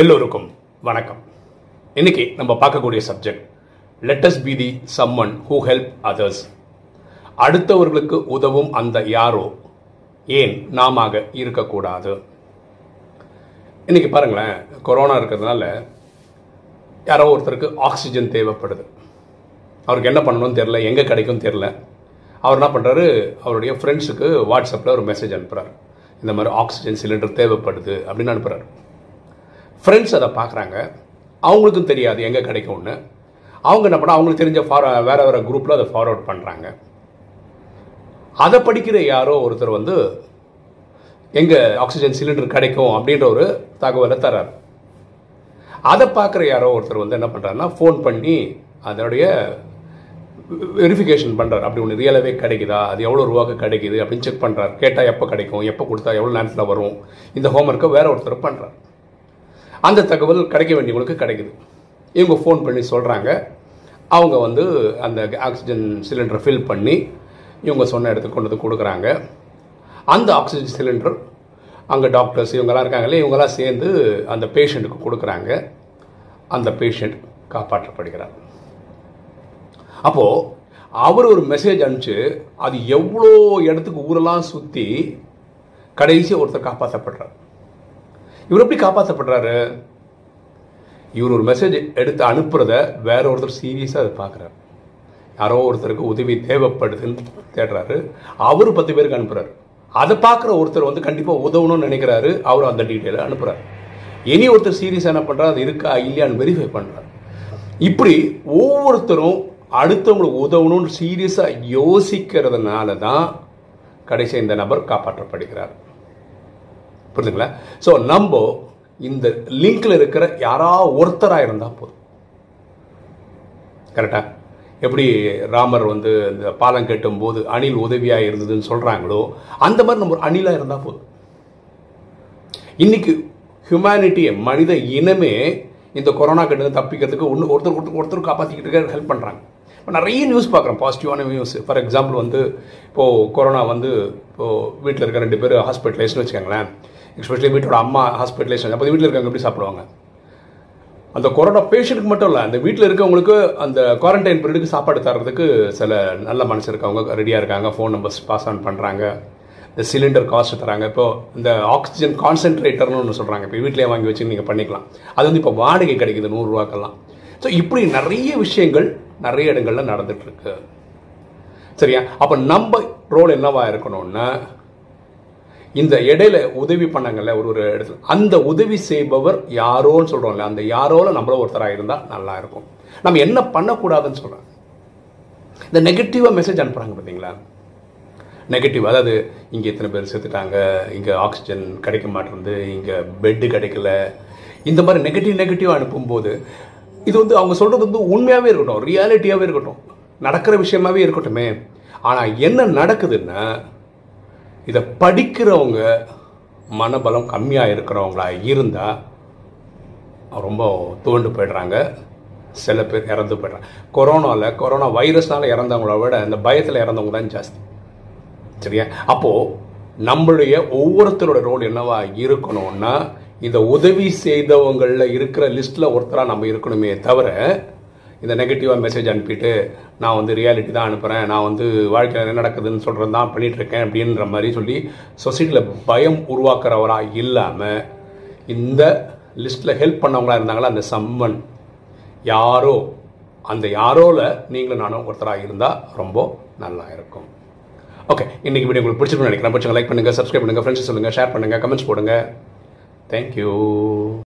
எல்லோருக்கும் வணக்கம். இன்னைக்கு நம்ம பார்க்கக்கூடிய subject let's be the someone who help others அடுத்தவர்களுக்கு உதவும் அந்த யாரோ ஏன் நாம இருக்கக்கூடாது? இன்னைக்கு பாருங்களேன் கொரோனா இருக்கிறதுனால யாரோ ஒருத்தருக்கு ஆக்சிஜன் தேவைப்படுது. அவருக்கு என்ன பண்ணணும்னு தெரில எங்கே கிடைக்கும் தெரில அவர் என்ன பண்ணுறாரு அவருடைய ஃப்ரெண்ட்ஸுக்கு வாட்ஸ்அப்பில் ஒரு மெசேஜ் அனுப்புகிறார் இந்த மாதிரி ஆக்சிஜன் சிலிண்டர் தேவைப்படுது அப்படின்னு அனுப்புகிறார் ஃப்ரெண்ட்ஸ் அதை பார்க்குறாங்க. அவங்களுக்கும் தெரியாது எங்கே கிடைக்கும்னு. அவங்க என்ன பண்ணால் அவங்களுக்கு தெரிஞ்ச ஃபார வேறு வேறு குரூப்பில் அதை ஃபார்வர்ட் பண்ணுறாங்க அதை படிக்கிற யாரோ ஒருத்தர் வந்து எங்கே ஆக்சிஜன் சிலிண்டர் கிடைக்கும் அப்படின்ற ஒரு தகவலை தர்றார். அதை பார்க்குற யாரோ ஒருத்தர் வந்து என்ன பண்ணுறாருன்னா ஃபோன் பண்ணி அதனுடைய வெரிஃபிகேஷன் பண்ணுறாரு அப்படி ஒன்று ரியலாகவே கிடைக்குதா? அது எவ்வளோ ரூபாய்க்கு கிடைக்குது? அப்படின்னு செக் பண்ணுறாரு கேட்டால் எப்போ கிடைக்கும்? எப்போ கொடுத்தா எவ்வளோ நேரத்தில் வரும்? இந்த ஹோம்ஒர்க்கை வேறு ஒருத்தர் பண்ணுறாரு அந்த தகவல் கிடைக்க வேண்டியவங்களுக்கு கிடைக்குது. இவங்க ஃபோன் பண்ணி சொல்கிறாங்க அவங்க வந்து அந்த ஆக்சிஜன் சிலிண்டரை ஃபில் பண்ணி இவங்க சொன்ன இடத்துக்கு கொண்டு வந்து கொடுக்குறாங்க. அந்த ஆக்சிஜன் சிலிண்டர் அங்கே டாக்டர்ஸ் இவங்கெல்லாம் இருக்காங்களே இவங்கெல்லாம் சேர்ந்து அந்த பேஷண்ட்டுக்கு கொடுக்குறாங்க. அந்த பேஷண்ட் காப்பாற்றப்படுகிறார். அப்போது அவர் ஒரு மெசேஜ் அனுப்பிச்சு அது எவ்வளோ இடத்துக்கு ஊரெல்லாம் சுற்றி கடைசி ஒருத்தர் காப்பாற்றப்படுறார் இவர் எப்படி காப்பாற்றப்படுறாரு இவர் ஒரு மெசேஜ் எடுத்து அனுப்புறத வேற ஒருத்தர் சீரியஸாக அதை பார்க்குறாரு. யாரோ ஒருத்தருக்கு உதவி தேவைப்படுதுன்னு தேடுறாரு. அவர் பத்து பேருக்கு அனுப்புகிறாரு அதை பார்க்குற ஒருத்தர் வந்து கண்டிப்பாக உதவணும்னு நினைக்கிறாரு. அவர் அந்த டீட்டெயிலை அனுப்புகிறார் இனி ஒருத்தர் சீரியஸாக என்ன பண்ணுறாரு அது இருக்கா? இல்லையான்னு வெரிஃபை பண்ணுறாரு இப்படி ஒவ்வொருத்தரும் அடுத்தவங்களுக்கு உதவணும்னு சீரியஸாக யோசிக்கிறதுனால தான் கடைசி இந்த நபர் காப்பாற்றப்படுகிறார். புரிஞ்சுங்களா? ஸோ நம்ம இந்த லிங்க்ல இருக்கிற யாரா ஒருத்தராக இருந்தால் போதும். கரெக்டா எப்படி ராமர் வந்து இந்த பாலம் கட்டும் போது அணில் உதவியாக இருந்ததுன்னு சொல்கிறாங்களோ அந்த மாதிரி நம்ம ஒரு அணிலாக இருந்தால் போதும். இன்னைக்கு ஹியூமனிட்டியை மனித இனமே இந்த கொரோனா கிட்ட தப்பிக்கிறதுக்கு ஒன்று ஒருத்தர் ஒருத்தர் ஒருத்தர் காப்பாற்றிக்கிட்டு ஹெல்ப் பண்ணுறாங்க இப்போ நிறைய நியூஸ் பார்க்குறோம். பாசிட்டிவான நியூஸ் ஃபார் எக்ஸாம்பிள் வந்து இப்போது கொரோனா வந்து இப்போது வீட்டில் இருக்க ரெண்டு பேர் ஹாஸ்பிட்டலைஸ்னு வச்சுக்கோங்களேன். எஸ்பெஷலி வீட்டோட அம்மா ஹாஸ்பிட்டலைஸ் அப்போ வீட்டில் இருக்கவங்க எப்படி சாப்பிடுவாங்க? அந்த கொரோனா பேஷண்ட்டுக்கு மட்டும் இல்லை அந்த வீட்டில் இருக்கவங்களுக்கு அந்த குவாரண்டைன் பீரியடுக்கு சாப்பாடு தர்றதுக்கு சில நல்ல மனசு இருக்கவங்க ரெடியாக இருக்காங்க. ஃபோன் நம்பர்ஸ் பாஸ் ஆன் பண்ணுறாங்க இந்த சிலிண்டர் காஸ்ட் தராங்க. இப்போ இந்த ஆக்சிஜன் கான்சென்ட்ரேட்டர்னு ஒன்று சொல்கிறாங்க இப்போ வீட்டிலே வாங்கி வச்சு நீங்கள் பண்ணிக்கலாம். அது வந்து இப்போ வாடகை கிடைக்குது நூறுரூவாக்கெல்லாம் ஸோ இப்படி நிறைய விஷயங்கள் நிறைய இடங்களில் நடந்துட்டுருக்கு. சரியா? அப்போ நம்ம ரோல் என்னவா இருக்கணும்னா இந்த இடையில உதவி பண்ணாங்கல்ல ஒரு ஒரு இடத்துல அந்த உதவி செய்பவர் யாரோன்னு சொல்கிறோம்ல அந்த யாரோல நம்மள ஒருத்தராக இருந்தால் நல்லா இருக்கும். நம்ம என்ன பண்ணக்கூடாதுன்னு சொல்கிறோம் இந்த நெகட்டிவாக மெசேஜ் அனுப்புறாங்க பார்த்தீங்களா நெகட்டிவ் அதாவது இங்கே இத்தனை பேர் செத்துட்டாங்க இங்கே ஆக்சிஜன் கிடைக்க மாட்டேருந்து இங்கே பெட்டு கிடைக்கல. இந்த மாதிரி நெகட்டிவ் நெகட்டிவ் அனுப்பும்போது இது வந்து அவங்க சொல்கிறது வந்து உண்மையாகவே இருக்கட்டும் ரியாலிட்டியாகவே இருக்கட்டும் நடக்கிற விஷயமாகவே இருக்கட்டுமே. ஆனால் என்ன நடக்குதுன்னா இதை படிக்கிறவங்க மனபலம் கம்மியாக இருக்கிறவங்களா இருந்தால் ரொம்ப தோண்டு போயிடுறாங்க. சில பேர் இறந்து போயிடுறாங்க. கொரோனாவில் கொரோனா வைரஸ்னால் இறந்தவங்கள விட இந்த பயத்தில் இறந்தவங்க தான் ஜாஸ்தி. சரியா? அப்போது நம்மளுடைய ஒவ்வொருத்தரோட ரோல் என்னவா இருக்கணும்னா இந்த உதவி செய்தவங்களில் இருக்கிற லிஸ்ட்டில் ஒருத்தராக நம்ம இருக்கணுமே தவிர இந்த நெகட்டிவாக மெசேஜ் அனுப்பிட்டு நான் வந்து ரியாலிட்டி தான் அனுப்புகிறேன் நான் வந்து வாழ்க்கையில் என்ன நடக்குதுன்னு சொல்கிறது தான் பண்ணிகிட்ருக்கேன் அப்படின்ற மாதிரி சொல்லி சொசைட்டியில் பயம் உருவாக்குறவராக இல்லாமல் இந்த லிஸ்ட்டில் ஹெல்ப் பண்ணவங்களா இருந்தாங்களா? அந்த சம்மன் யாரோ அந்த யாரோவில் நீங்களும் நானும் ஒருத்தராக இருந்தால் ரொம்ப நல்லா இருக்கும். ஓகே இன்றைக்கி வீடியோ உங்களுக்கு பிடிச்சிருக்குன்னு நினைக்கிறேன். பிடிச்சவங்க லைக் பண்ணுங்கள் சப்ஸ்கிரைப் பண்ணுங்கள் ஃப்ரெண்ட்ஸ் சொல்லுங்கள் ஷேர் பண்ணுங்கள் கமெண்ட்ஸ் Thank you.